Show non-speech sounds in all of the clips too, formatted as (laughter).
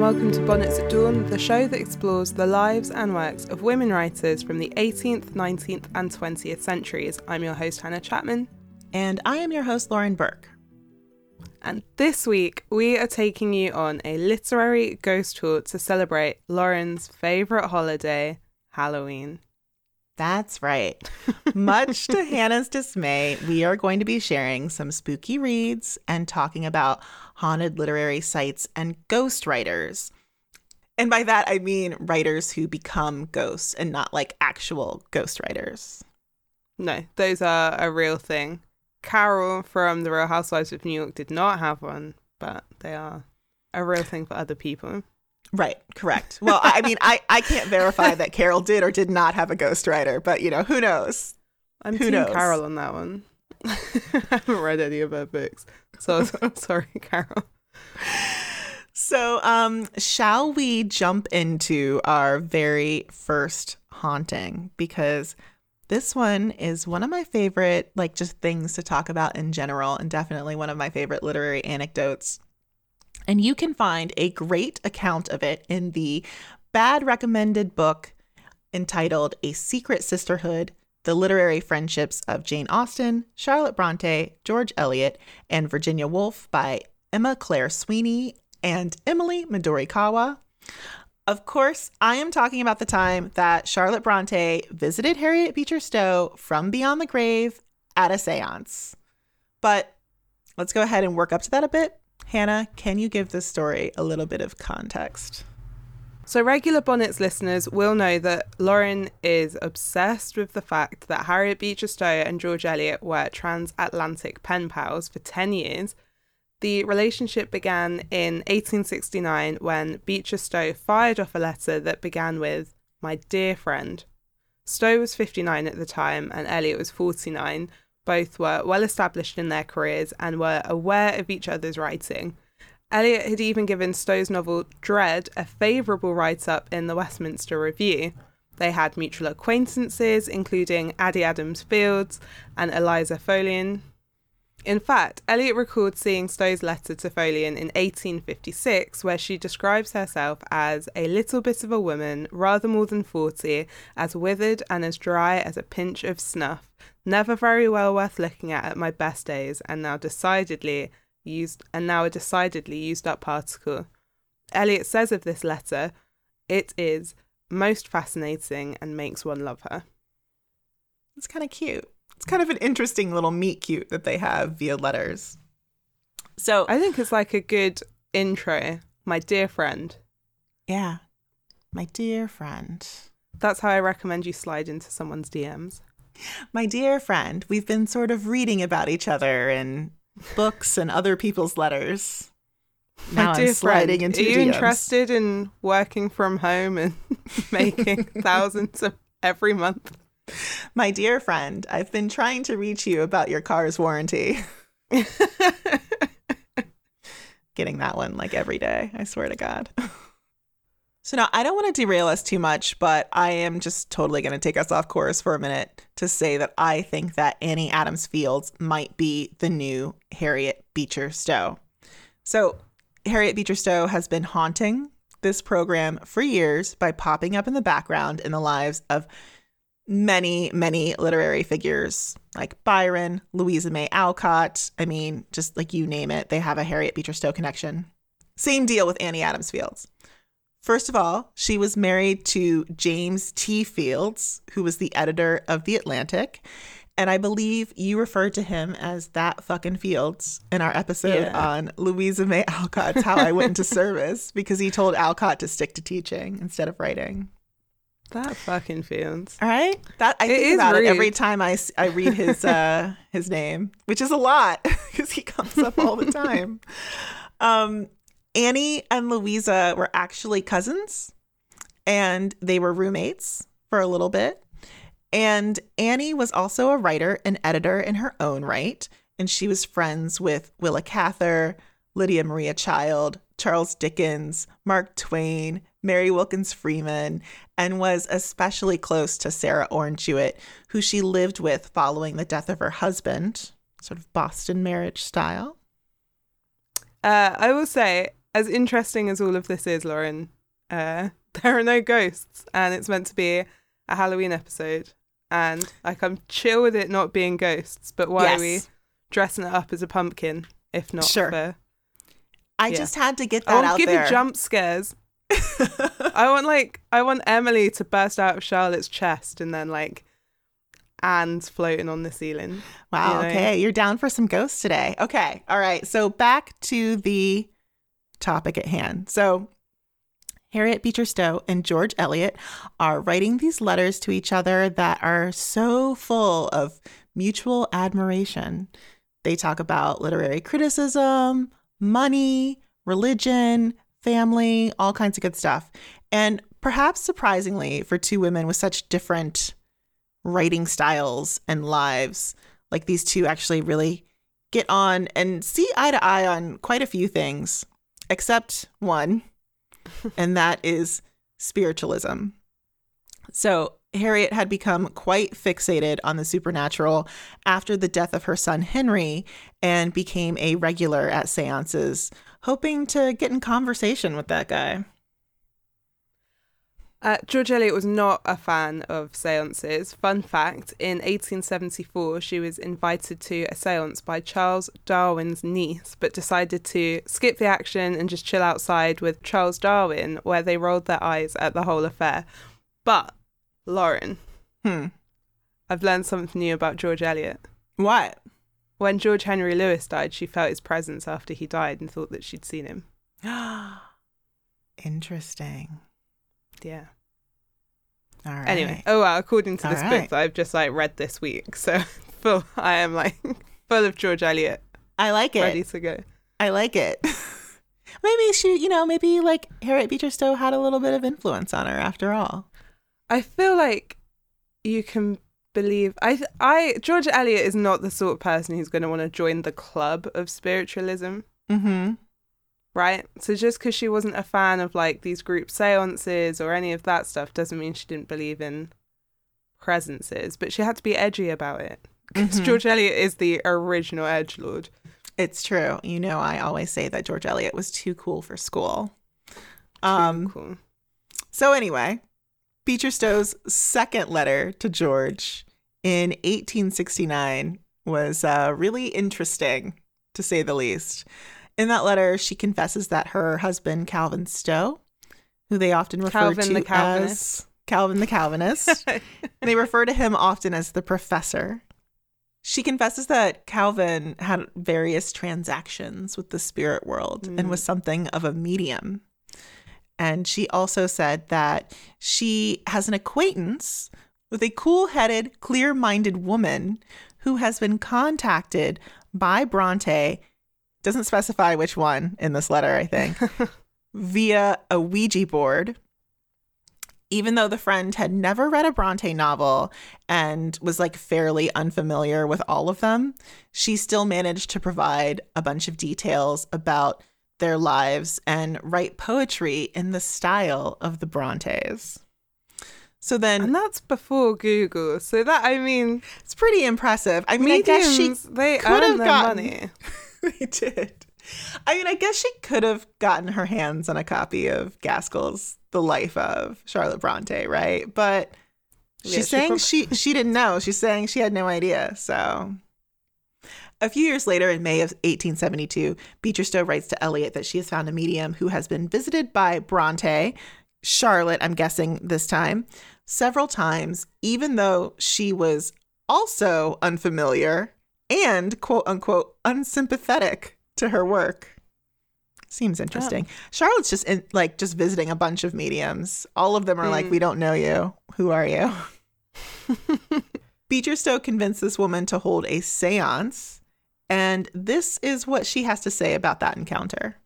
and welcome to Bonnets at Dawn, the show that explores the lives and works of women writers from the 18th, 19th, and 20th centuries. I'm your host, Hannah Chapman. And I am your host, Lauren Burke. And this week, we are taking you on a literary ghost tour to celebrate Lauren's favourite holiday, Halloween. That's right. (laughs) Much to (laughs) Hannah's dismay, we are going to be sharing some spooky reads and talking about haunted literary sites and ghost writers. And by that, I mean writers who become ghosts and not like actual ghost writers. No, those are a real thing. Carol from The Real Housewives of New York did not have one, but they are a real thing for other people. Right, correct. Well, I mean, I, I can't verify that Carol did or did not have a ghostwriter, but you know, who knows? I'm Who team knows? Carol on that one. (laughs) I haven't read any of her books, so (laughs) I'm sorry, Carol. So, um, shall we jump into our very first haunting? Because this one is one of my favorite, like, just things to talk about in general, and definitely one of my favorite literary anecdotes. And you can find a great account of it in the bad recommended book entitled A Secret Sisterhood The Literary Friendships of Jane Austen, Charlotte Bronte, George Eliot, and Virginia Woolf by Emma Claire Sweeney and Emily Midorikawa. Of course, I am talking about the time that Charlotte Bronte visited Harriet Beecher Stowe from beyond the grave at a seance. But let's go ahead and work up to that a bit. Hannah, can you give this story a little bit of context? So, regular Bonnets listeners will know that Lauren is obsessed with the fact that Harriet Beecher Stowe and George Eliot were transatlantic pen pals for 10 years. The relationship began in 1869 when Beecher Stowe fired off a letter that began with, My dear friend. Stowe was 59 at the time and Eliot was 49. Both were well established in their careers and were aware of each other's writing. Eliot had even given Stowe's novel Dred a favourable write up in the Westminster Review. They had mutual acquaintances, including Annie Adams Fields and Eliza Follen. In fact, Eliot recalled seeing Stowe's letter to Follen in 1856, where she describes herself as a little bit of a woman, rather more than 40, as withered and as dry as a pinch of snuff, never very well worth looking at at my best days, and now decidedly used and now a decidedly used up particle. Eliot says of this letter, it is most fascinating and makes one love her. It's kind of cute. It's kind of an interesting little meet cute that they have via letters. So, I think it's like a good intro. My dear friend. yeah, my dear friend. That's how I recommend you slide into someone's DMs. My dear friend, we've been sort of reading about each other in books and other people's letters. Now I'm sliding friend, into are you DMs. interested in working from home and (laughs) making (laughs) thousands of every month? My dear friend, I've been trying to reach you about your car's warranty. (laughs) Getting that one like every day, I swear to God. So now I don't want to derail us too much, but I am just totally going to take us off course for a minute to say that I think that Annie Adams Fields might be the new Harriet Beecher Stowe. So Harriet Beecher Stowe has been haunting this program for years by popping up in the background in the lives of many, many literary figures like Byron, Louisa May Alcott. I mean, just like you name it, they have a Harriet Beecher Stowe connection. Same deal with Annie Adams Fields. First of all, she was married to James T. Fields, who was the editor of The Atlantic. And I believe you referred to him as that fucking Fields in our episode Yeah. on Louisa May Alcott's How I Went into Service (laughs) because he told Alcott to stick to teaching instead of writing. That fucking Fields. All right, that I It think about it every time I, I read his (laughs) uh his name, which is a lot (laughs) because he comes up all the time. Um, Annie and Louisa were actually cousins, and they were roommates for a little bit. And Annie was also a writer and editor in her own right, and she was friends with Willa Cather, Lydia Maria Child, Charles Dickens, Mark Twain, Mary Wilkins Freeman, and was especially close to Sarah Orne Jewett, who she lived with following the death of her husband, sort of Boston marriage style. Uh, I will say, as interesting as all of this is, Lauren, uh, (laughs) there are no ghosts, and it's meant to be a Halloween episode. And like, I'm chill with it not being ghosts, but why are we dressing it up as a pumpkin if not Sure. for? I Yeah. just had to get that I want out to give there. you jump scares. (laughs) I want like I want Emily to burst out of Charlotte's chest and then like Anne's floating on the ceiling. Wow. you know? Okay. You're down for some ghosts today. Okay. All right. So back to the topic at hand. So Harriet Beecher Stowe and George Eliot are writing these letters to each other that are so full of mutual admiration. They talk about literary criticism, money, religion, family, all kinds of good stuff. And perhaps surprisingly, for two women with such different writing styles and lives, like these two actually really get on and see eye to eye on quite a few things, except one, and that is spiritualism. So, Harriet had become quite fixated on the supernatural after the death of her son Henry and became a regular at seances, hoping to get in conversation with that guy. Uh, George Eliot was not a fan of seances. Fun fact in 1874, she was invited to a seance by Charles Darwin's niece, but decided to skip the action and just chill outside with Charles Darwin, where they rolled their eyes at the whole affair. But, Lauren, Hmm. I've learned something new about George Eliot. What? When George Henry Lewes died, she felt his presence after he died and thought that she'd seen him. Ah. (gasps) Interesting. Yeah. All right. Anyway, oh well, according to All this right. book that I've just like read this week, so (laughs) full, I am like (laughs) full of George Eliot, I like it. ready to go. I like it. (laughs) maybe she, you know, maybe like Harriet Beecher Stowe had a little bit of influence on her after all. I feel like you can believe I I George Eliot is not the sort of person who's going to want to join the club of spiritualism, Mm-hmm. Right? So just because she wasn't a fan of like these group seances or any of that stuff doesn't mean she didn't believe in presences, but she had to be edgy about it. Because Mhm. George Eliot is the original edge lord. It's true. You know, I always say that George Eliot was too cool for school. Too Um. cool. So anyway, Beecher Stowe's second letter to George in 1869 was uh, really interesting, to say the least. In that letter, she confesses that her husband Calvin Stowe, who they often refer Calvin to the as Calvin the Calvinist, (laughs) they refer to him often as the professor. She confesses that Calvin had various transactions with the spirit world and Mm. was something of a medium. And she also said that she has an acquaintance with a cool headed, clear minded woman who has been contacted by Bronte, doesn't specify which one in this letter, I think, (laughs) via a Ouija board. Even though the friend had never read a Bronte novel and was like fairly unfamiliar with all of them, she still managed to provide a bunch of details about their lives and write poetry in the style of the Brontes. So then And that's before Google. So that I mean, it's pretty impressive. I mean, I guess she they could earn have their gotten- money. (laughs) (laughs) they did. I mean, I guess she could have gotten her hands on a copy of Gaskell's The Life of Charlotte Bronte, right? But she's Yeah, she saying prob- she she didn't know. She's saying she had no idea. So a few years later, in May of 1872, Beecher Stowe writes to Eliot that she has found a medium who has been visited by Bronte, Charlotte, I'm guessing this time, several times, even though she was also unfamiliar and quote unquote unsympathetic to her work. Seems interesting. Charlotte's just in, like just visiting a bunch of mediums. All of them are like, Mm. "We don't know you. Who are you?" (laughs) Beecher Stowe convinced this woman to hold a séance, and this is what she has to say about that encounter.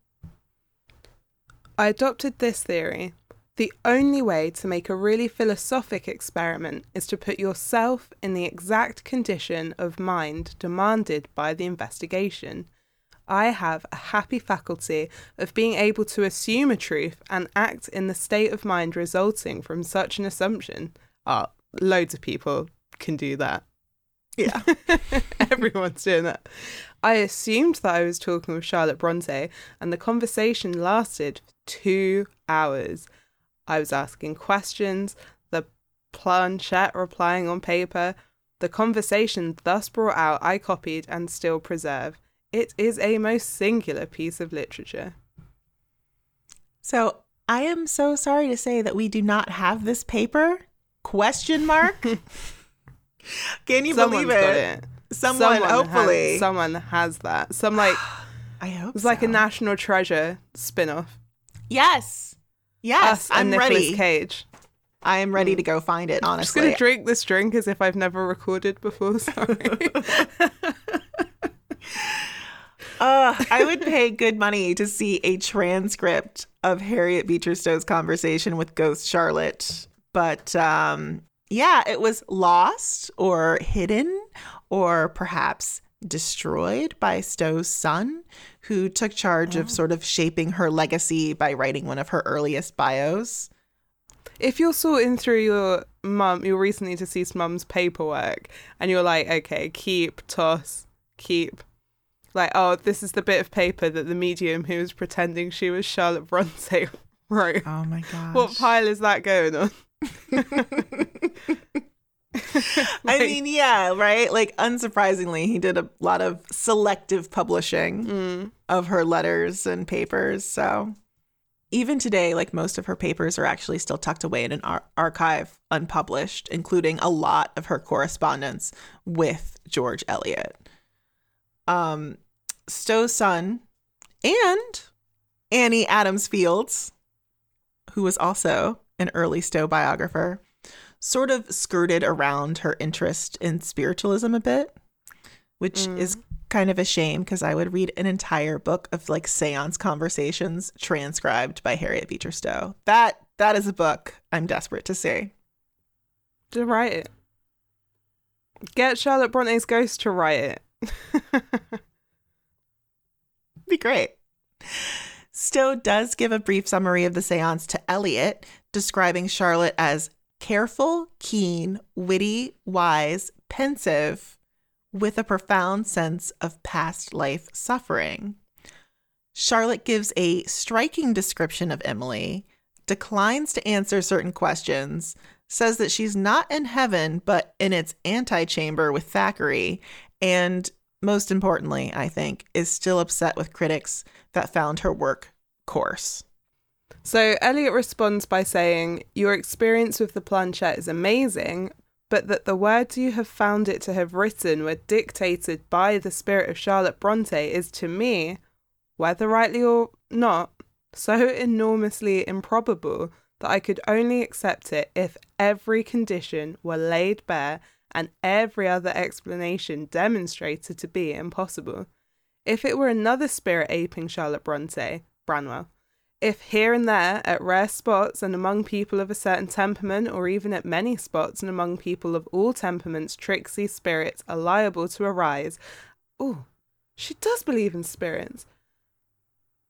I adopted this theory. The only way to make a really philosophic experiment is to put yourself in the exact condition of mind demanded by the investigation. I have a happy faculty of being able to assume a truth and act in the state of mind resulting from such an assumption. Ah, loads of people can do that. Yeah. (laughs) Everyone's doing that. I assumed that I was talking with Charlotte Bronte, and the conversation lasted two hours. I was asking questions, the planchette replying on paper. The conversation thus brought out, I copied and still preserve. It is a most singular piece of literature. So I am so sorry to say that we do not have this paper. Question mark. (laughs) Can you Someone's believe it? it. Someone, hopefully. has, someone has that. Some like (gasps) I hope it's like a national treasure spin-off. Yes. Yes. Us I'm and Nicolas ready. Cage. I am ready to go find it, Honestly, I'm just gonna drink this drink as if I've never recorded before. Sorry. (laughs) Uh, I would pay good money to see a transcript of Harriet Beecher Stowe's conversation with Ghost Charlotte. But um, yeah, it was lost or hidden or perhaps destroyed by Stowe's son, who took charge of oh. sort of shaping her legacy by writing one of her earliest bios. if you're sorting through your mum, your recently deceased mum's paperwork, and you're like, okay, keep, toss, keep. Like, oh, this is the bit of paper that the medium who was pretending she was Charlotte Bronte (laughs) wrote. Oh my god! What pile is that going on? (laughs) (laughs) I mean, yeah, right? Like, unsurprisingly, he did a lot of selective publishing Mm. of her letters and papers. So, even today, like, most of her papers are actually still tucked away in an ar- archive, unpublished, including a lot of her correspondence with George Eliot. Um, Stowe's son and Annie Adams Fields, who was also an early Stowe biographer, sort of skirted around her interest in spiritualism a bit, which Mm. is kind of a shame because I would read an entire book of like seance conversations transcribed by Harriet Beecher Stowe. That that is a book I'm desperate to see. To write it. Get Charlotte Bronte's ghost to write it. (laughs) Be great. Stowe does give a brief summary of the seance to Eliot, describing Charlotte as careful, keen, witty, wise, pensive, with a profound sense of past life suffering. Charlotte gives a striking description of Emily, declines to answer certain questions, says that she's not in heaven, but in its antechamber with Thackeray, and most importantly, I think, is still upset with critics that found her work coarse. So Eliot responds by saying, Your experience with the planchette is amazing, but that the words you have found it to have written were dictated by the spirit of Charlotte Bronte is to me, whether rightly or not, so enormously improbable that I could only accept it if every condition were laid bare and every other explanation demonstrated to be impossible. If it were another spirit aping Charlotte Bronte, Branwell, if here and there, at rare spots and among people of a certain temperament, or even at many spots and among people of all temperaments, tricksy spirits are liable to arise. Oh, she does believe in spirits.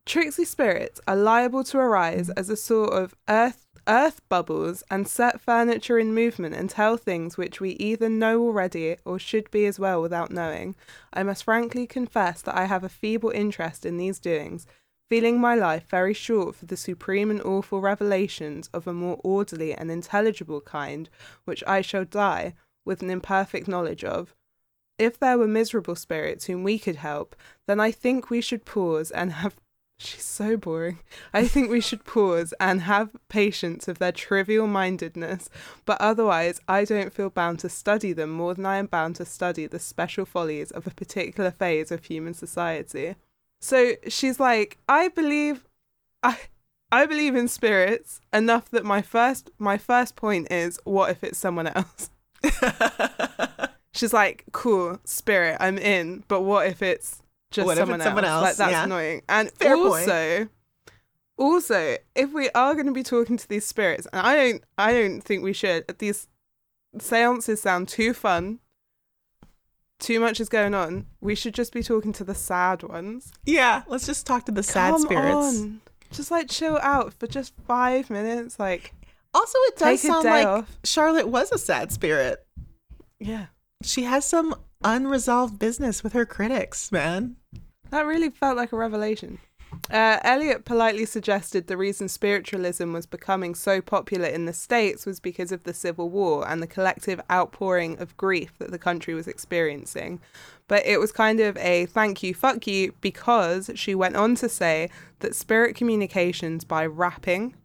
Tricksy spirits are liable to arise as a sort of earth earth bubbles and set furniture in movement and tell things which we either know already or should be as well without knowing. I must frankly confess that I have a feeble interest in these doings, feeling my life very short for the supreme and awful revelations of a more orderly and intelligible kind, which I shall die with an imperfect knowledge of. If there were miserable spirits whom we could help, then I think we should pause and have. (laughs) She's so boring. I think we should pause and have patience of their trivial mindedness, but otherwise, I don't feel bound to study them more than I am bound to study the special follies of a particular phase of human society. So she's like, I believe, I, I believe in spirits enough that my first, my first point is, what if it's someone else? (laughs) She's like, cool, spirit, I'm in, but what if it's just What if it's someone, someone else? Like that's Yeah. annoying. And Fair point. also, also, if we are going to be talking to these spirits, and I don't, I don't think we should. These seances sound too fun. Too much is going on. We should just be talking to the sad ones. yeah, let's just talk to the sad Come spirits. on. Just like chill out for just five minutes. Like, Also, it does sound like off. Charlotte was a sad spirit. yeah. She has some unresolved business with her critics, man. That really felt like a revelation. Uh, Eliot politely suggested the reason spiritualism was becoming so popular in the States was because of the Civil War and the collective outpouring of grief that the country was experiencing. But it was kind of a thank you, fuck you, because she went on to say that spirit communications by rapping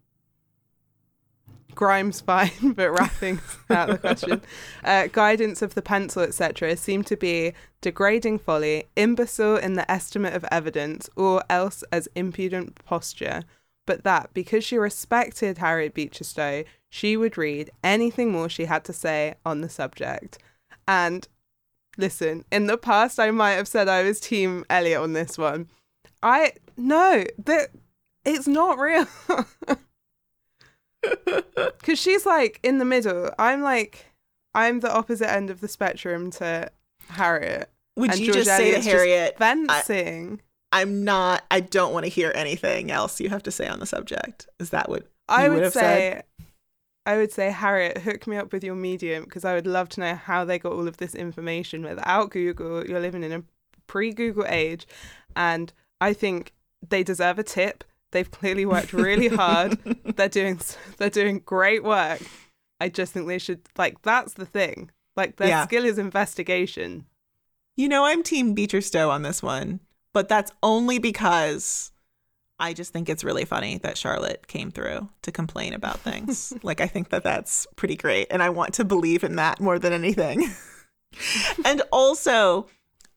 Grimes fine, (laughs) but rapping's out the question. Uh, guidance of the pencil, etc., seem to be degrading folly, imbecile in the estimate of evidence, or else as impudent posture. But that because she respected Harriet Beecher Stowe, she would read anything more she had to say on the subject. And listen, in the past, I might have said I was Team Eliot on this one. I no that it's not real. (laughs) (laughs) Because she's like in the middle. I'm like, I'm the opposite end of the spectrum to Harriet. Would And you George just say to Harriet, Fencing. I'm not, I don't want to hear anything else you have to say on the subject? Is that what I would, say, I would say, Harriet, hook me up with your medium because I would love to know how they got all of this information without Google. You're living in a pre-Google age, and I think they deserve a tip. They've clearly worked really hard. (laughs) they're doing they're doing great work. I just think they should like that's the thing. Like their Yeah. skill is investigation. You know, I'm Team Beecher Stowe on this one, but that's only because I just think it's really funny that Charlotte came through to complain about things. (laughs) like, I think that that's pretty great. And I want to believe in that more than anything. (laughs) and also,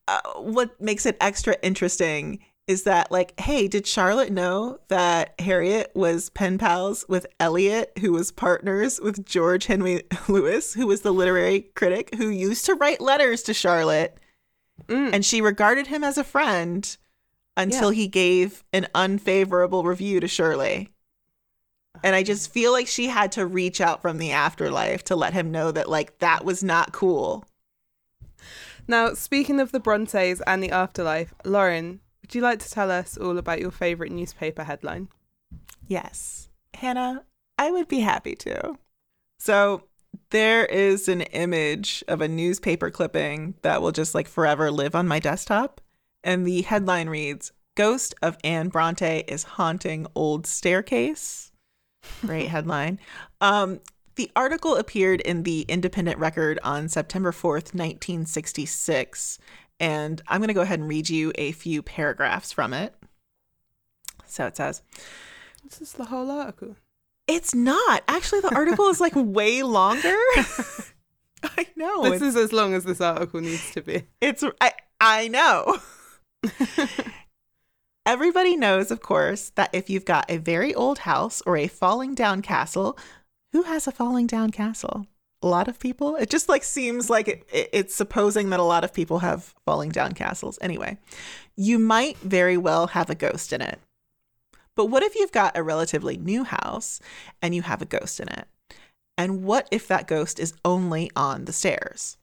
uh, what makes it extra interesting is that, like, hey, did Charlotte know that Harriet was pen pals with Eliot, who was partners with George Henry (laughs) Lewes, who was the literary critic who used to write letters to Charlotte? Mm. and she regarded him as a friend until he gave an unfavorable review to Shirley. And I just feel like she had to reach out from the afterlife to let him know that like that was not cool. Now, speaking of the Brontes and the afterlife, Lauren, would you like to tell us all about your favorite newspaper headline? Yes. Hannah, I would be happy to. So, there is an image of a newspaper clipping that will just like forever live on my desktop. And the headline reads Ghost of Anne Bronte is haunting old staircase. Great headline. Um, the article appeared in the Independent Record on September 4th, 1966. And I'm going to go ahead and read you a few paragraphs from it. So it says, This is the whole article. it's not. Actually, the article is like way longer. (laughs) (laughs) I know. This is as long as this article needs to be. It's I I know. (laughs) Everybody knows, of course, that if you've got a very old house or a falling down castle, who has a falling down castle? A lot of people. It just like seems like it, it- it's supposing that a lot of people have falling down castles. Anyway, you might very well have a ghost in it. But what if you've got a relatively new house and you have a ghost in it? And what if that ghost is only on the stairs?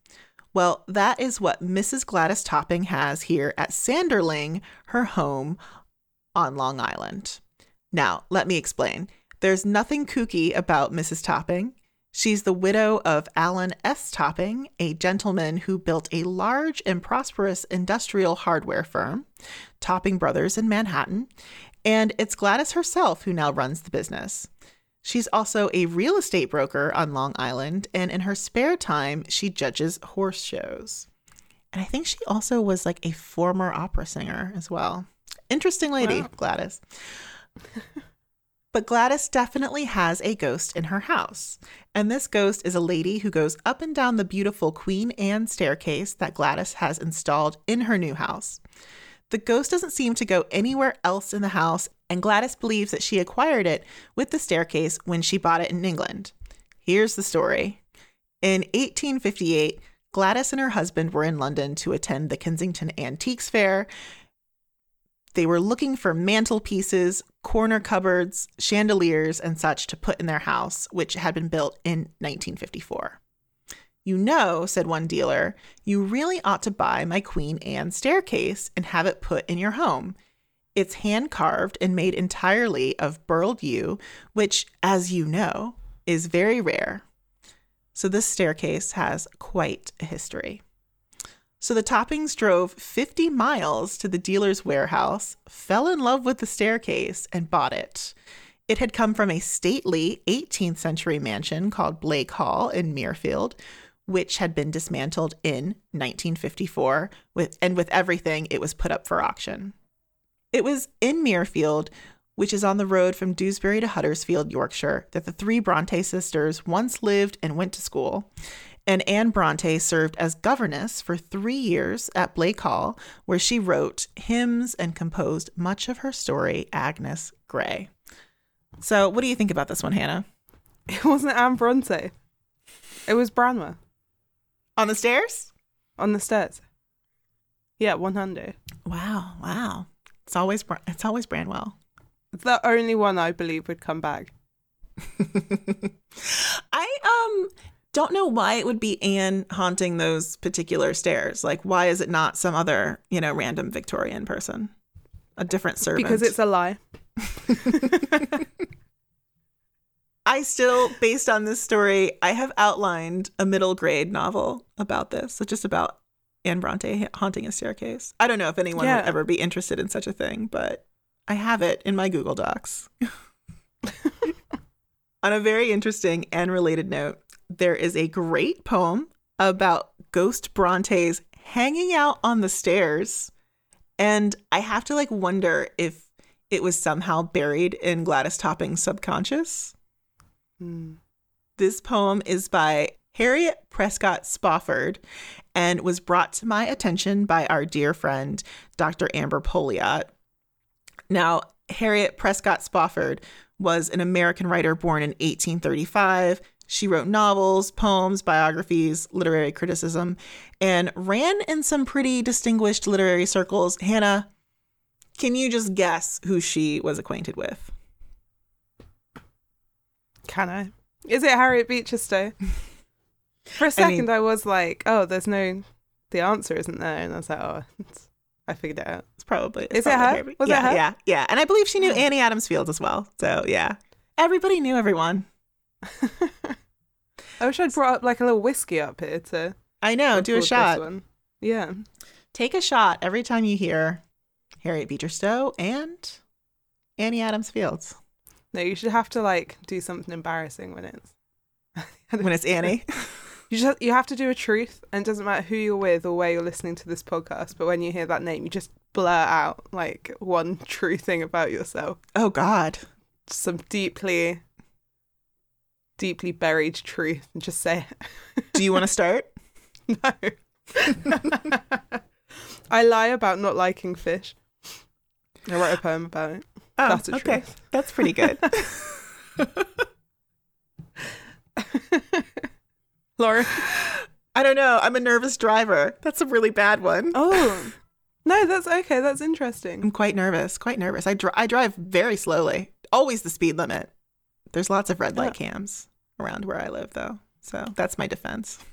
Well, that is what Mrs. Gladys Topping has here at Sanderling, her home on Long Island. Now, let me explain. There's nothing kooky about Mrs. Topping. She's the widow of Alan S. Topping, a gentleman who built a large and prosperous industrial hardware firm, Topping Brothers in Manhattan, and it's Gladys herself who now runs the business. She's also a real estate broker on Long Island, and in her spare time, she judges horse shows. And I think she also was like a former opera singer as well. Interesting lady, Wow. Gladys. (laughs) but Gladys definitely has a ghost in her house. And this ghost is a lady who goes up and down the beautiful Queen Anne staircase that Gladys has installed in her new house. The ghost doesn't seem to go anywhere else in the house, and Gladys believes that she acquired it with the staircase when she bought it in England. Here's the story. In 1858, Gladys and her husband were in London to attend the Kensington Antiques Fair. They were looking for mantelpieces, corner cupboards, chandeliers, and such to put in their house, which had been built in 1954. You know, said one dealer, you really ought to buy my Queen Anne staircase and have it put in your home. It's hand carved and made entirely of burled yew, which, as you know, is very rare. So this staircase has quite a history. So the Toppings drove 50 miles to the dealer's warehouse, fell in love with the staircase, and bought it. It had come from a stately 18th century mansion called Blake Hall in Mirfield, which had been dismantled in 1954, with, and with everything, it was put up for auction. It was in Mirfield, which is on the road from Dewsbury to Huddersfield, Yorkshire, that the three Bronte sisters once lived and went to school and Anne Bronte served as governess for three years at Blake Hall, where she wrote hymns and composed much of her story, Agnes Grey. So, what do you think about this one, Hannah? It wasn't Anne Bronte. It was Branwell. On the stairs? On the stairs. Yeah, 100. Wow, wow. It's always it's always Branwell. The only one I believe would come back. (laughs) I um don't know why it would be Anne haunting those particular stairs. Like, why is it not some other, you know, random Victorian person? A different servant. Because it's a lie. (laughs) I still, based on this story, I have outlined a middle grade novel about this. So just about Anne Bronte haunting a staircase. I don't know if anyone yeah. would ever be interested in such a thing, but I have it in my Google Docs. (laughs) on a very interesting and related note, there is a great poem about Ghost Brontes hanging out on the stairs. And I have to like wonder if it was somehow buried in Gladys Topping's subconscious. Mm. This poem is by Harriet Prescott Spofford and was brought to my attention by our dear friend, Dr. Amber Pouliot. Now, Harriet Prescott Spofford was an American writer born in 1835. She wrote novels, poems, biographies, literary criticism, and ran in some pretty distinguished literary circles. Hannah, can you just guess who she was acquainted with? Can I? Is it Harriet Beecher Stowe? (laughs) For a second, I, mean, I, was like, "Oh, there's no, the answer isn't there," and I was like, "Oh, I figured it out." It's probably. It's Is probably it her? Was yeah, it her? Yeah, yeah, and I believe she knew oh. Annie Adams Fields as well. So yeah, everybody knew everyone. (laughs) I wish I'd brought up like a little whiskey up here to. I know. Do a shot. Yeah. Take a shot every time you hear Harriet Beecher Stowe and Annie Adams Fields. No, you should have to like do something embarrassing when it's (laughs) when it's Annie. you just you have to do a truth, and it doesn't matter who you're with or where you're listening to this podcast. But when you hear that name, you just blur out like one true thing about yourself. Oh God, some deeply deeply buried truth and just say it. (laughs) Do you want to start? no. (laughs) I lie about not liking fish. I wrote a poem about it. Oh, That's a okay. Truth. That's pretty good. (laughs) Laura? I don't know. I'm a nervous driver. That's a really bad one. Oh. No, that's okay. That's interesting. I'm quite nervous. Quite nervous. I, dr- I drive very slowly. Always the speed limit. There's lots of red light cams around where I live, though. So that's my defense. (laughs)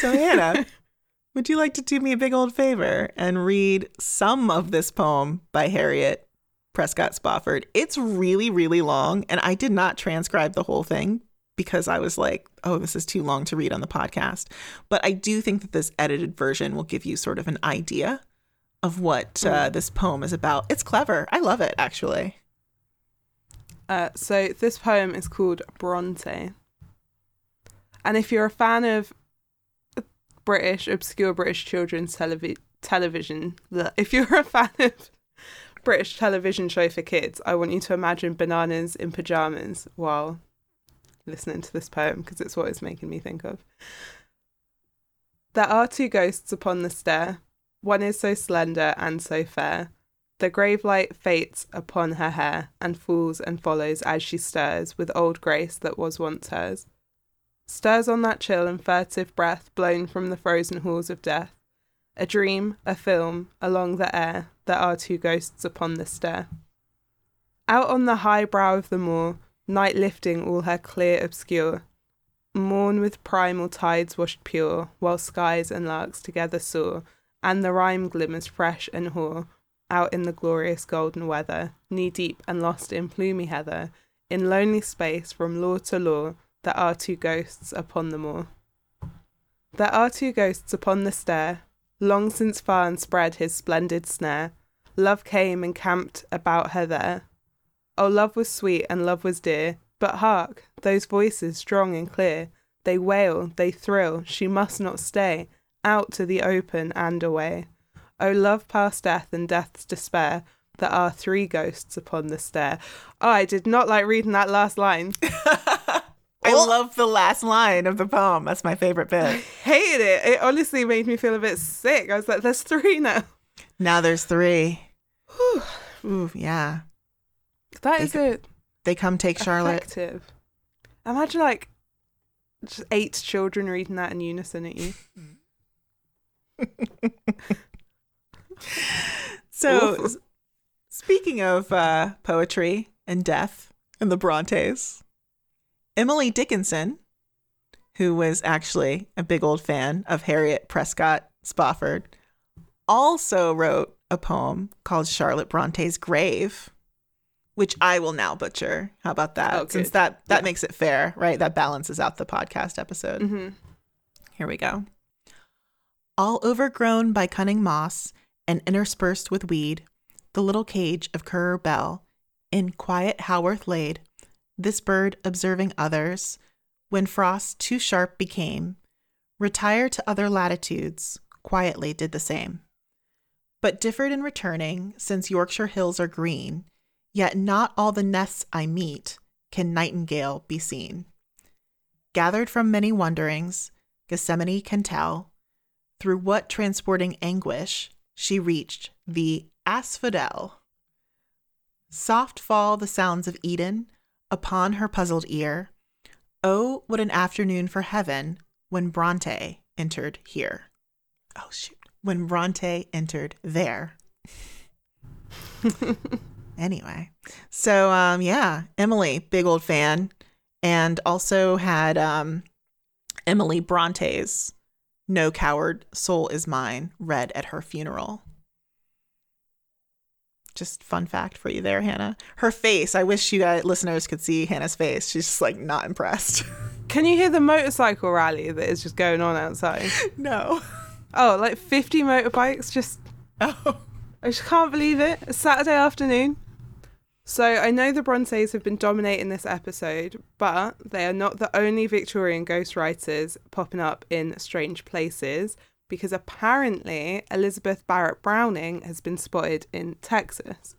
So, Hannah, (laughs) would you like to do me a big old favor and read some of this poem by Harriet Prescott Spofford? It's really, really long, and I did not transcribe the whole thing because I was like, oh, this is too long to read on the podcast. But I do think that this edited version will give you sort of an idea of what uh, mm. this poem is about. It's clever. I love it, actually. Uh, so this poem is called Bronte. And if you're a fan of British, obscure British children's televi- television, (laughs) if you're a fan of British television show for kids, I want you to imagine bananas in pajamas while listening to this poem because it's what it's making me think of. There are two ghosts upon the stair. One is so slender and so fair. The grave light fates upon her hair and falls and follows as she stirs with old grace that was once hers. Stirs on that chill and furtive breath blown from the frozen halls of death. A dream, a film, along the air, there are two ghosts upon the stair. Out on the high brow of the moor, night lifting all her clear obscure, morn with primal tides washed pure, while skies and larks together soar, and the rime glimmers fresh and hoar out in the glorious golden weather, knee deep and lost in plumy heather, in lonely space from law to law, there are two ghosts upon the moor. There are two ghosts upon the stair, Long since Farn spread his splendid snare, love came and camped about her there. Oh, love was sweet and love was dear, but hark, those voices strong and clear, they wail, they thrill, she must not stay, out to the open and away. Oh, love past death and death's despair, there are three ghosts upon the stair. Oh, I did not like reading that last line. (laughs) I love the last line of the poem. That's my favorite bit. Hated it. It honestly made me feel a bit sick. I was like, there's three now. Now there's three. (sighs) Ooh, yeah. That They is it. They come take Charlotte. Effective. Imagine like just eight children reading that in unison at you. (laughs) So, speaking of uh, poetry and death and the Brontes, Emily Dickinson, who was actually a big old fan of Harriet Prescott Spofford, also wrote a poem called Charlotte Bronte's Grave, which I will now butcher. How about that? Oh, Since that that Yeah. makes it fair, right? That balances out the podcast episode. hmm Here we go. All overgrown by cunning moss and interspersed with weed, the little cage of Currer Bell, in quiet Haworth laid, this bird observing others, when frost too sharp became, retire to other latitudes, quietly did the same. But differed in returning, since Yorkshire hills are green, yet not all the nests I meet can nightingale be seen. Gathered from many wanderings, Gethsemane can tell through what transporting anguish she reached the asphodel. Soft fall the sounds of Eden upon her puzzled ear. Oh, what an afternoon for heaven when Bronte entered here. Oh, shoot. When Bronte entered there. (laughs) anyway, so um, yeah, Emily, big old fan, and also had um, Emily Bronte's No Coward Soul Is Mine read at her funeral. Just fun fact for you there, Hannah. Her face, I wish you guys listeners could see Hannah's face. She's just like not impressed. (laughs) Can you hear the motorcycle rally that is just going on outside? no. Oh, like 50 motorbikes just (laughs) Oh. I just can't believe it. It's Saturday afternoon. So I know the Brontes have been dominating this episode, but they are not the only Victorian ghostwriters popping up in strange places because apparently Elizabeth Barrett Browning has been spotted in Texas.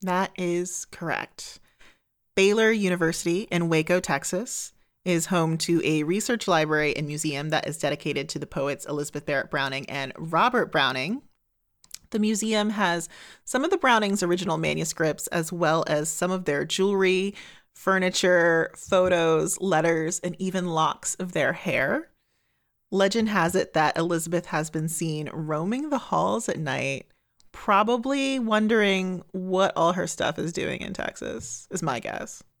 That is correct. Baylor University in Waco, Texas, is home to a research library and museum that is dedicated to the poets Elizabeth Barrett Browning and Robert Browning. The museum has some of the Brownings' original manuscripts, as well as some of their jewelry, furniture, photos, letters, and even locks of their hair. Legend has it that Elizabeth has been seen roaming the halls at night, probably wondering what all her stuff is doing in Texas, is my guess. (laughs)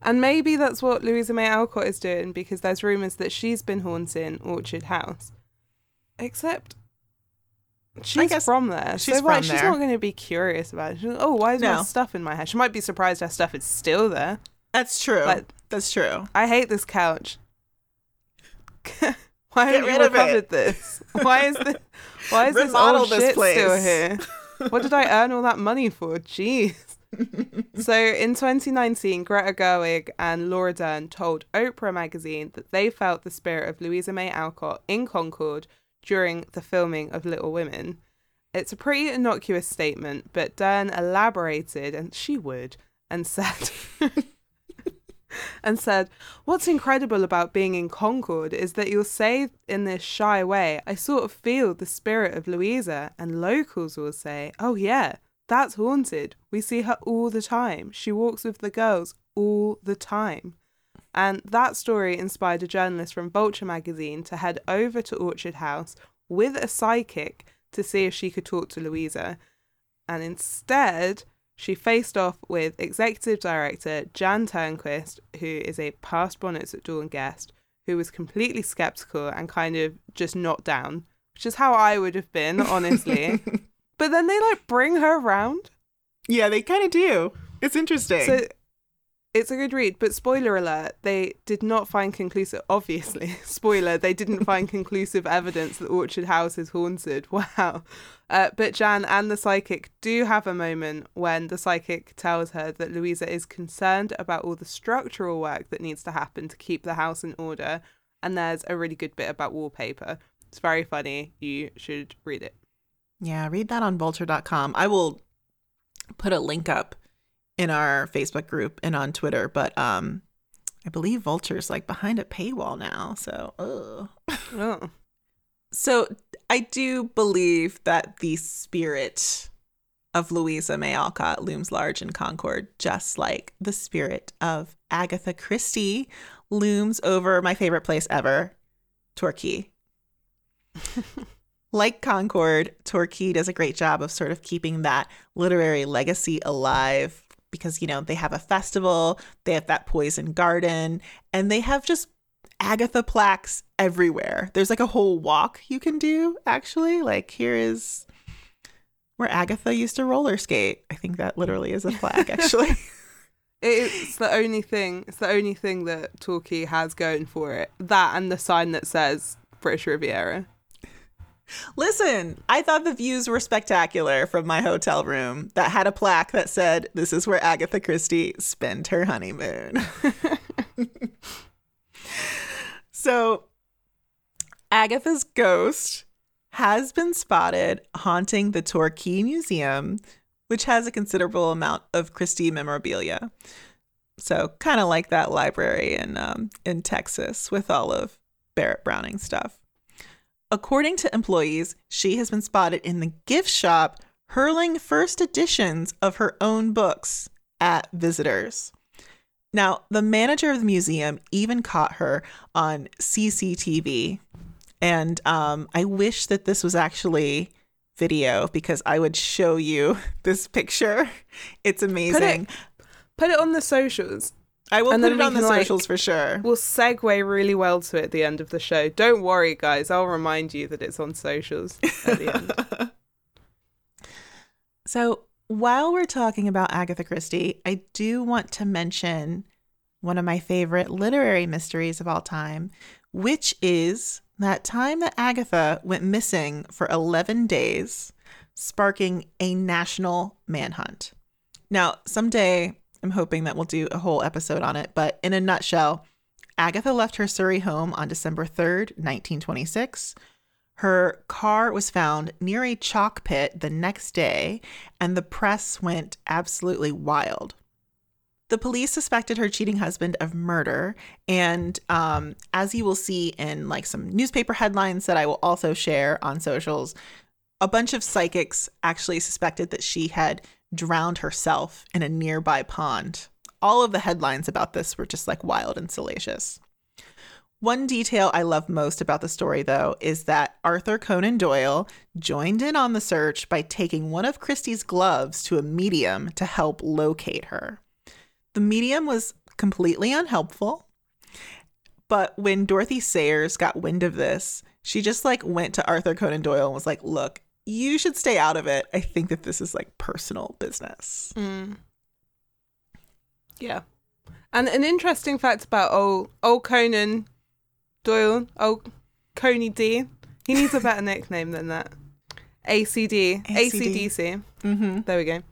And maybe that's what Louisa May Alcott is doing because there's rumours that she's been haunting Orchard House. Except she's from there. she's so from she's there. not going to be curious about it. She's like, oh, why is my stuff in my hair? She might be surprised her stuff is still there. That's true. Like- That's true. I hate this couch. (laughs) why Get rid you recovered this? Why is this? (laughs) Why is this old this shit still place. here? What did I earn all that money for? Jeez. (laughs) so in 2019, Greta Gerwig and Laura Dern told Oprah magazine that they felt the spirit of Louisa May Alcott in Concord during the filming of Little Women. It's a pretty innocuous statement, but Dern elaborated, and she would, and said. (laughs) and said, What's incredible about being in Concord is that you'll say in this shy way, I sort of feel the spirit of Louisa, and locals will say, Oh, yeah, that's haunted. We see her all the time. She walks with the girls all the time. And that story inspired a journalist from Vulture magazine to head over to Orchard House with a psychic to see if she could talk to Louisa. And instead, she faced off with executive director Jan Turnquist, who is a past Bonnets at Dawn guest, who was completely skeptical and kind of just not down, which is how I would have been, honestly. (laughs) but then they like bring her around. Yeah, they kind of do. It's interesting. So it's a good read, but spoiler alert, they did not find conclusive, (laughs) obviously, spoiler, they didn't find (laughs) conclusive evidence that Orchard House is haunted. (laughs) Wow. Uh, but Jan and the psychic do have a moment when the psychic tells her that Louisa is concerned about all the structural work that needs to happen to keep the house in order. And there's a really good bit about wallpaper. It's very funny. You should read it. Yeah, read that on vulture.com. I will put a link up in our Facebook group and on Twitter, but um I believe Vulture's like behind a paywall now. So. Oh. So, I do believe that the spirit of Louisa May Alcott looms large in Concord, just like the spirit of Agatha Christie looms over my favorite place ever, Torquay. (laughs) like Concord, Torquay does a great job of sort of keeping that literary legacy alive because, you know, they have a festival, they have that poison garden, and they have just Agatha plaques everywhere. There's like a whole walk you can do, actually. Like, here is where Agatha used to roller skate. I think that literally is a flag, (laughs) actually. It's the only thing. It's the only thing that Torquay has going for it. That and the sign that says British Riviera. Listen, I thought the views were spectacular from my hotel room that had a plaque that said, This is where Agatha Christie spent her honeymoon. (laughs) so, Agatha's ghost has been spotted haunting the Torquay Museum, which has a considerable amount of Christie memorabilia. So, kind of like that library in um, in Texas with all of Barrett Browning stuff. According to employees, she has been spotted in the gift shop hurling first editions of her own books at visitors. Now, the manager of the museum even caught her on CCTV. And um, I wish that this was actually video because I would show you (laughs) this picture. It's amazing. Put it, put it on the socials. I will And put it on the like- socials for sure. We'll segue really well to it at the end of the show. Don't worry, guys. I'll remind you that it's on socials at the end. (laughs) So, while we're talking about Agatha Christie, I do want to mention one of my favorite literary mysteries of all time, which is that time that Agatha went missing for 11 days, sparking a national manhunt. Now, someday I'm hoping that we'll do a whole episode on it, but in a nutshell, Agatha left her Surrey home on December 3rd, 1926. Her car was found near a chalk pit the next day, and the press went absolutely wild. The police suspected her cheating husband of murder, and um, as you will see in like some newspaper headlines that I will also share on socials, a bunch of psychics actually suspected that she had drowned herself in a nearby pond. All of the headlines about this were just like wild and salacious. One detail I love most about the story, though, is that Arthur Conan Doyle joined in on the search by taking one of Christie's gloves to a medium to help locate her. The medium was completely unhelpful, but when Dorothy Sayers got wind of this, she just like went to Arthur Conan Doyle and was like, "Look, you should stay out of it. I think that this is like personal business." Mm. Yeah. And an interesting fact about old, old Conan Doyle, old Coney D, he needs a better (laughs) nickname than that. ACD, ACD. ACDC. Mm-hmm. there we go,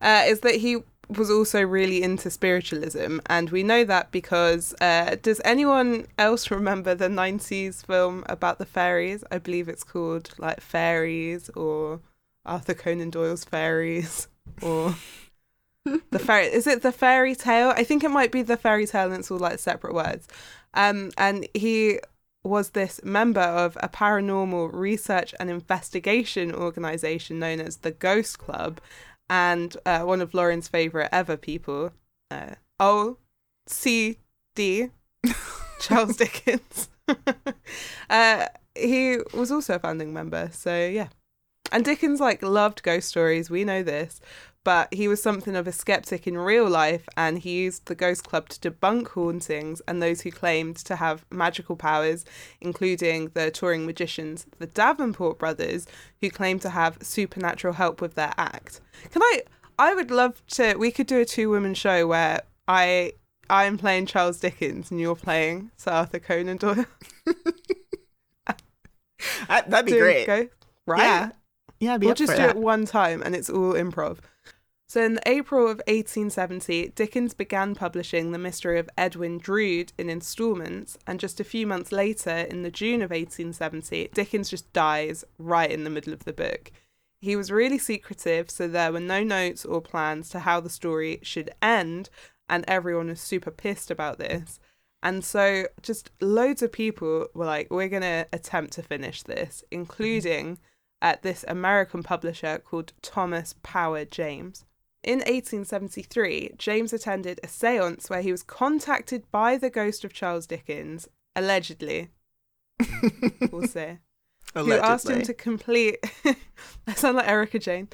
uh, is that he was also really into spiritualism. And we know that because uh, does anyone else remember the 90s film about the fairies? I believe it's called like Fairies or Arthur Conan Doyle's Fairies (laughs) or. the fairy is it the fairy tale i think it might be the fairy tale and it's all like separate words um and he was this member of a paranormal research and investigation organization known as the Ghost Club, and uh, one of Lauren's favorite ever people, uh, O C D, (laughs) Charles Dickens. (laughs) uh, he was also a founding member, so yeah. And Dickens like loved ghost stories. We know this, but he was something of a skeptic in real life, and he used the Ghost Club to debunk hauntings and those who claimed to have magical powers, including the touring magicians, the Davenport brothers, who claimed to have supernatural help with their act. Can I? I would love to. We could do a two woman show where I I'm playing Charles Dickens and you're playing Sir Arthur Conan Doyle. (laughs) That- That'd be Do- great. Go, right? Yeah. Yeah, we'll just do that. it one time and it's all improv. So in April of 1870, Dickens began publishing The Mystery of Edwin Drood in installments, and just a few months later, in the June of 1870, Dickens just dies right in the middle of the book. He was really secretive, so there were no notes or plans to how the story should end, and everyone was super pissed about this. And so just loads of people were like, we're going to attempt to finish this, including at this American publisher called Thomas Power James. In 1873, James attended a seance where he was contacted by the ghost of Charles Dickens, allegedly. (laughs) we'll say. Allegedly. Who asked him to complete. (laughs) I sound like Erica Jane.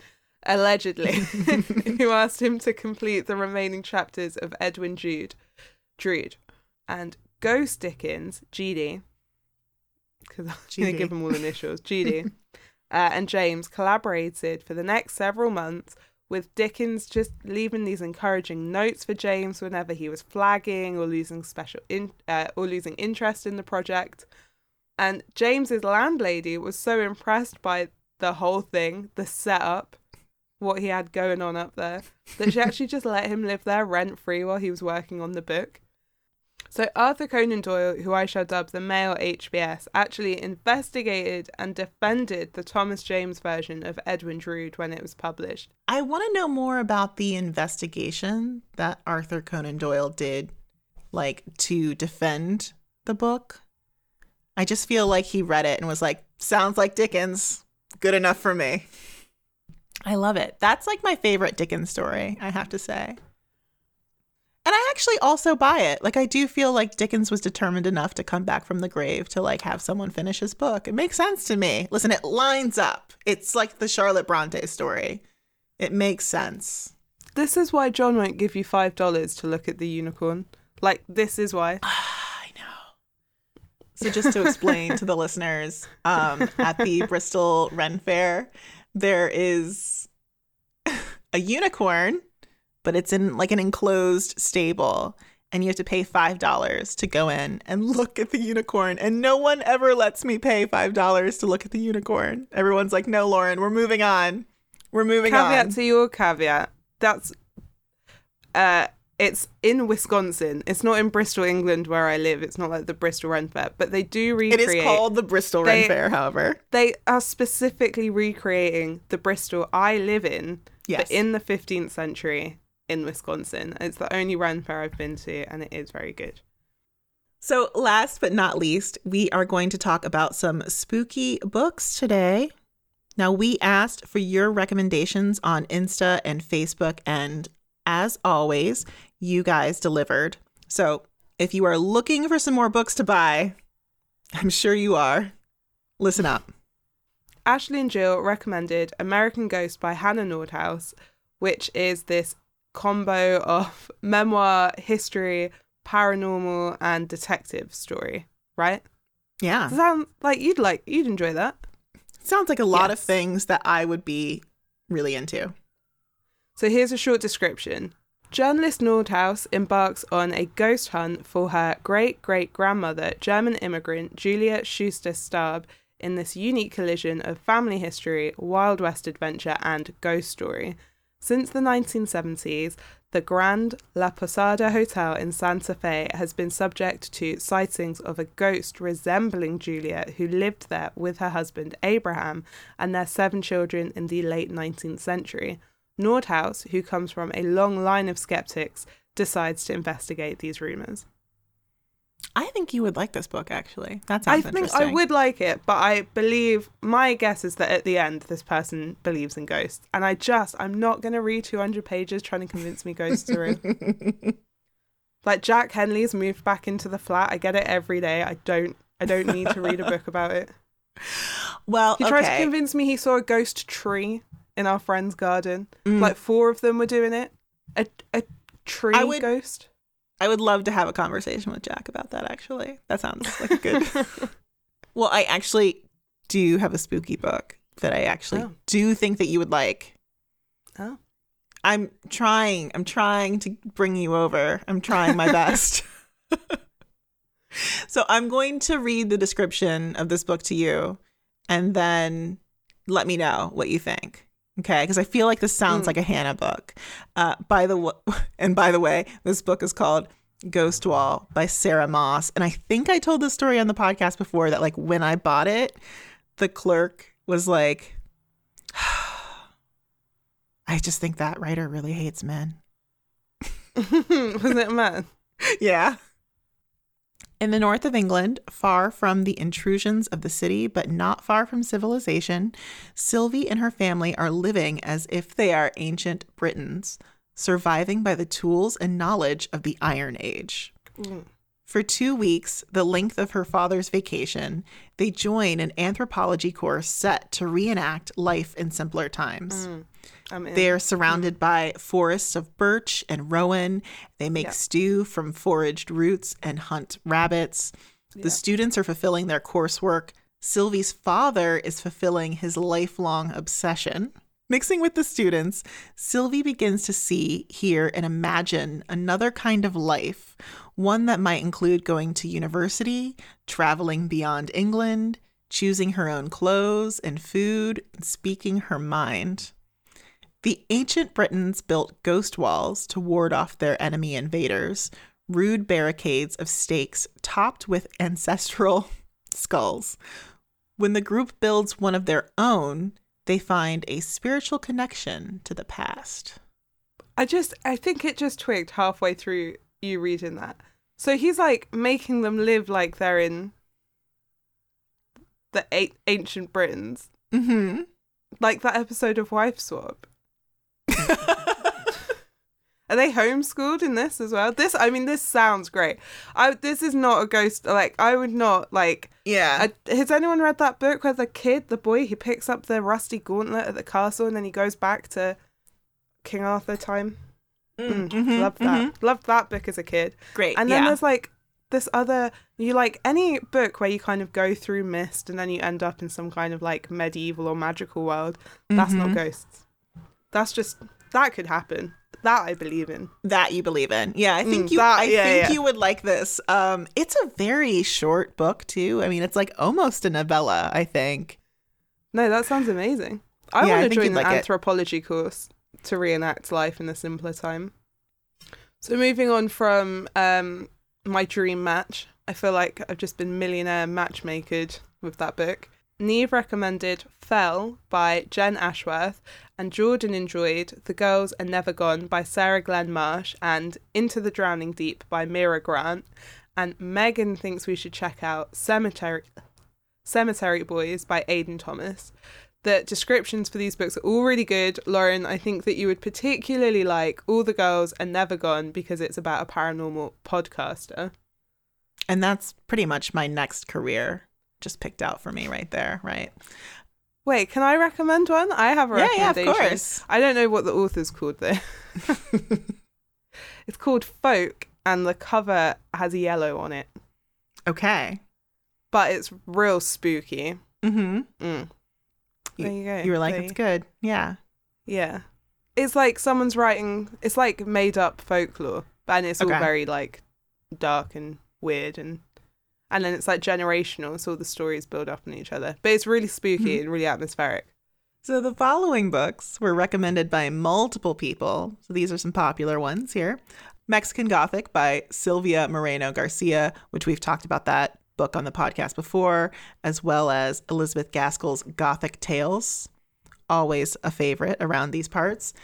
Allegedly, (laughs) who asked him to complete the remaining chapters of Edwin Jude, Drood, and Ghost Dickens, GD, because I'm going to give them all initials, GD, uh, and James collaborated for the next several months with Dickens just leaving these encouraging notes for James whenever he was flagging or losing special in uh, or losing interest in the project. And James's landlady was so impressed by the whole thing, the setup, what he had going on up there, that she (laughs) actually just let him live there rent free while he was working on the book. So Arthur Conan Doyle, who I shall dub the male HBS, actually investigated and defended the Thomas James version of Edwin Drood when it was published. I want to know more about the investigation that Arthur Conan Doyle did, like to defend the book. I just feel like he read it and was like, sounds like Dickens. Good enough for me. I love it. That's like my favorite Dickens story, I have to say. And I actually also buy it. Like I do feel like Dickens was determined enough to come back from the grave to like have someone finish his book. It makes sense to me. Listen, it lines up. It's like the Charlotte Bronte story. It makes sense. This is why John won't give you five dollars to look at the unicorn. Like this is why. (sighs) I know. So just to explain to the (laughs) listeners, um, at the Bristol Ren Fair, there is (laughs) a unicorn, but it's in like an enclosed stable. And you have to pay $5 to go in and (laughs) look at the unicorn. And no one ever lets me pay $5 to look at the unicorn. Everyone's like, no, Lauren, we're moving on. We're moving caveat on. Caveat to your caveat. That's uh it's in Wisconsin. It's not in Bristol, England, where I live. It's not like the Bristol Ren Fair, but they do it recreate. is called the Bristol Ren Fair, however. They are specifically recreating the Bristol I live in, Yes. but in the 15th century in Wisconsin. It's the only run Fair I've been to, and it is very good. So, last but not least, we are going to talk about some spooky books today. Now, we asked for your recommendations on Insta and Facebook, and as always, you guys delivered. So, if you are looking for some more books to buy, I'm sure you are. Listen up. Ashley and Jill recommended American Ghost by Hannah Nordhaus, which is this combo of (laughs) memoir, history, paranormal, and detective story, right? Yeah. Sounds like you'd like you'd enjoy that. Sounds like a lot of things that I would be really into. So here's a short description. Journalist Nordhaus embarks on a ghost hunt for her great great grandmother, German immigrant Julia Schuster Staab, in this unique collision of family history, Wild West adventure, and ghost story. Since the 1970s, the Grand La Posada Hotel in Santa Fe has been subject to sightings of a ghost resembling Julia, who lived there with her husband Abraham and their seven children in the late 19th century. Nordhaus, who comes from a long line of skeptics, decides to investigate these rumors. I think you would like this book, actually. That I think I would like it, but I believe my guess is that at the end, this person believes in ghosts, and I just I'm not going to read 200 pages trying to convince me ghosts are real. (laughs) like Jack Henley's moved back into the flat. I get it every day. I don't I don't need to read a book about it. (laughs) Well, He tried to convince me he saw a ghost tree in our friend's garden. Mm. Like four of them were doing it. A a tree I would- ghost. I would love to have a conversation with Jack about that, actually. That sounds like a good. (laughs) well, I actually do have a spooky book that I actually Oh. do think that you would like. Oh. I'm trying. I'm trying to bring you over. I'm trying my best. (laughs) so I'm going to read the description of this book to you and then let me know what you think. Okay, because I feel like this sounds mm. like a Hannah book. Uh, by the w- (laughs) and by the way, this book is called Ghost Wall by Sarah Moss, and I think I told this story on the podcast before that like when I bought it, the clerk was like, (sighs) "I just think that writer really hates men." (laughs) was it man? (laughs) yeah. In the north of England, far from the intrusions of the city, but not far from civilization, Sylvie and her family are living as if they are ancient Britons, surviving by the tools and knowledge of the Iron Age. Mm. For two weeks, the length of her father's vacation, they join an anthropology course set to reenact life in simpler times. Mm. They're surrounded mm. by forests of birch and rowan. They make stew from foraged roots and hunt rabbits. The students are fulfilling their coursework. Sylvie's father is fulfilling his lifelong obsession. Mixing with the students, Sylvie begins to see, hear, and imagine another kind of life, one that might include going to university, traveling beyond England, choosing her own clothes and food, and speaking her mind. The ancient Britons built ghost walls to ward off their enemy invaders, rude barricades of stakes topped with ancestral (laughs) skulls. When the group builds one of their own, they find a spiritual connection to the past. I just, I think it just twigged halfway through you reading that. So he's like making them live like they're in the a- ancient Britons. Mm-hmm. Like that episode of Wife Swap. Are they homeschooled in this as well? This, I mean, this sounds great. I this is not a ghost. Like I would not like. Yeah. I, has anyone read that book where the kid, the boy, he picks up the rusty gauntlet at the castle and then he goes back to King Arthur time? Mm, mm-hmm, loved that. Mm-hmm. Loved that book as a kid. Great. And then yeah. there's like this other you like any book where you kind of go through mist and then you end up in some kind of like medieval or magical world. That's mm-hmm. not ghosts. That's just that could happen. That I believe in. That you believe in. Yeah, I think mm, you that, I yeah, think yeah. you would like this. Um it's a very short book too. I mean, it's like almost a novella, I think. No, that sounds amazing. I yeah, want to join the like anthropology it. course to reenact life in a simpler time. So moving on from um my dream match, I feel like I've just been millionaire matchmakered with that book. Neve recommended Fell by Jenn Ashworth, and Jordan enjoyed The Girls Are Never Gone by Sarah Glenn Marsh and Into the Drowning Deep by Mira Grant. And Megan thinks we should check out Cemetery Cemetery Boys by Aiden Thomas. The descriptions for these books are all really good. Lauren, I think that you would particularly like All the Girls Are Never Gone because it's about a paranormal podcaster. And that's pretty much my next career just picked out for me right there, right? Wait, can I recommend one? I have a yeah, recommendation. Yeah, of course. I don't know what the author's called though. (laughs) it's called Folk, and the cover has yellow on it. Okay. But it's real spooky. Mm-hmm. Mm. There you go. You were like, it's good. Yeah. Yeah. It's like someone's writing. It's like made up folklore, and it's all very like dark and weird and and then it's like generational, so all the stories build up on each other. But it's really spooky mm-hmm. and really atmospheric. So the following books were recommended by multiple people. So these are some popular ones here. Mexican Gothic by Silvia Moreno Garcia, which we've talked about that book on the podcast before, as well as Elizabeth Gaskell's Gothic Tales, always a favorite around these parts.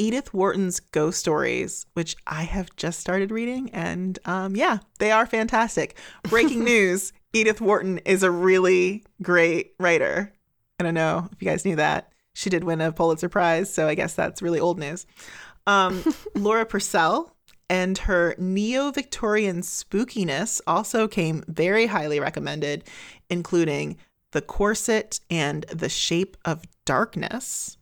Edith Wharton's Ghost Stories, which I have just started reading. And um, yeah, they are fantastic. Breaking (laughs) news Edith Wharton is a really great writer. I don't know if you guys knew that. She did win a Pulitzer Prize, so I guess that's really old news. Um, (laughs) Laura Purcell and her neo Victorian spookiness also came very highly recommended, including The Corset and The Shape of Darkness.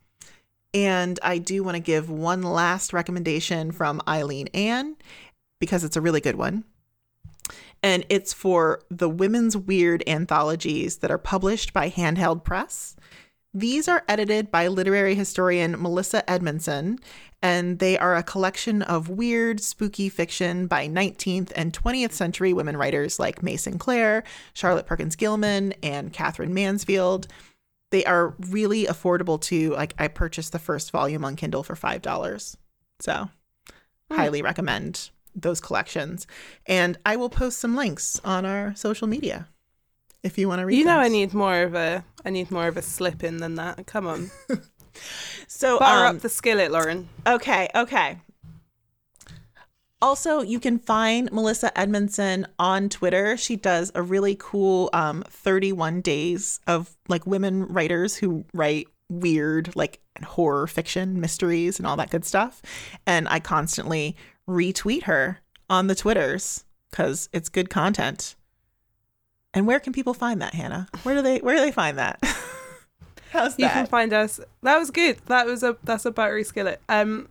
And I do want to give one last recommendation from Eileen Ann because it's a really good one. And it's for the women's weird anthologies that are published by Handheld Press. These are edited by literary historian Melissa Edmundson, and they are a collection of weird, spooky fiction by 19th and 20th century women writers like May Sinclair, Charlotte Perkins Gilman, and Katherine Mansfield. They are really affordable too. Like, I purchased the first volume on Kindle for $5. So, highly recommend those collections. And I will post some links on our social media if you want to read. You know, I need more of a, I need more of a slip in than that. Come on, (laughs) so butter um, up the skillet, Lauren. Okay, okay. Also, you can find Melissa Edmundson on Twitter. She does a really cool um 31 days of like women writers who write weird like horror fiction, mysteries and all that good stuff. And I constantly retweet her on the Twitters cuz it's good content. And where can people find that, Hannah? Where do they where do they find that? (laughs) How's that? You can find us. That was good. That was a that's a buttery skillet. Um,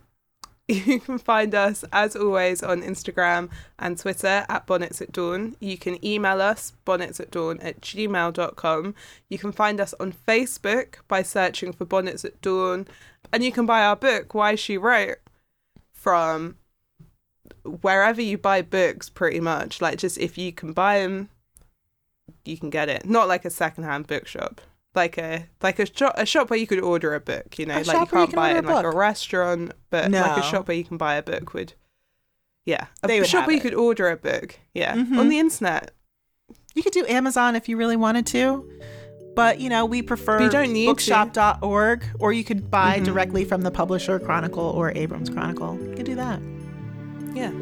(laughs) you can find us as always on Instagram and Twitter at bonnets at dawn. You can email us bonnets at dawn at gmail.com. You can find us on Facebook by searching for bonnets at dawn, and you can buy our book Why She Wrote from wherever you buy books. Pretty much like just if you can buy them, you can get it. Not like a secondhand bookshop like a like a shop a shop where you could order a book, you know, A like you where you can't buy it in a like a restaurant, but like a shop where you can buy a book would yeah. A shop where you could order a book. Yeah. Mhm. On the internet. You could do Amazon if you really wanted to. But, you know, we prefer But you don't need to. bookshop.org or you could buy Mhm. directly from the publisher Chronicle or Abrams Chronicle. You could do that. Yeah.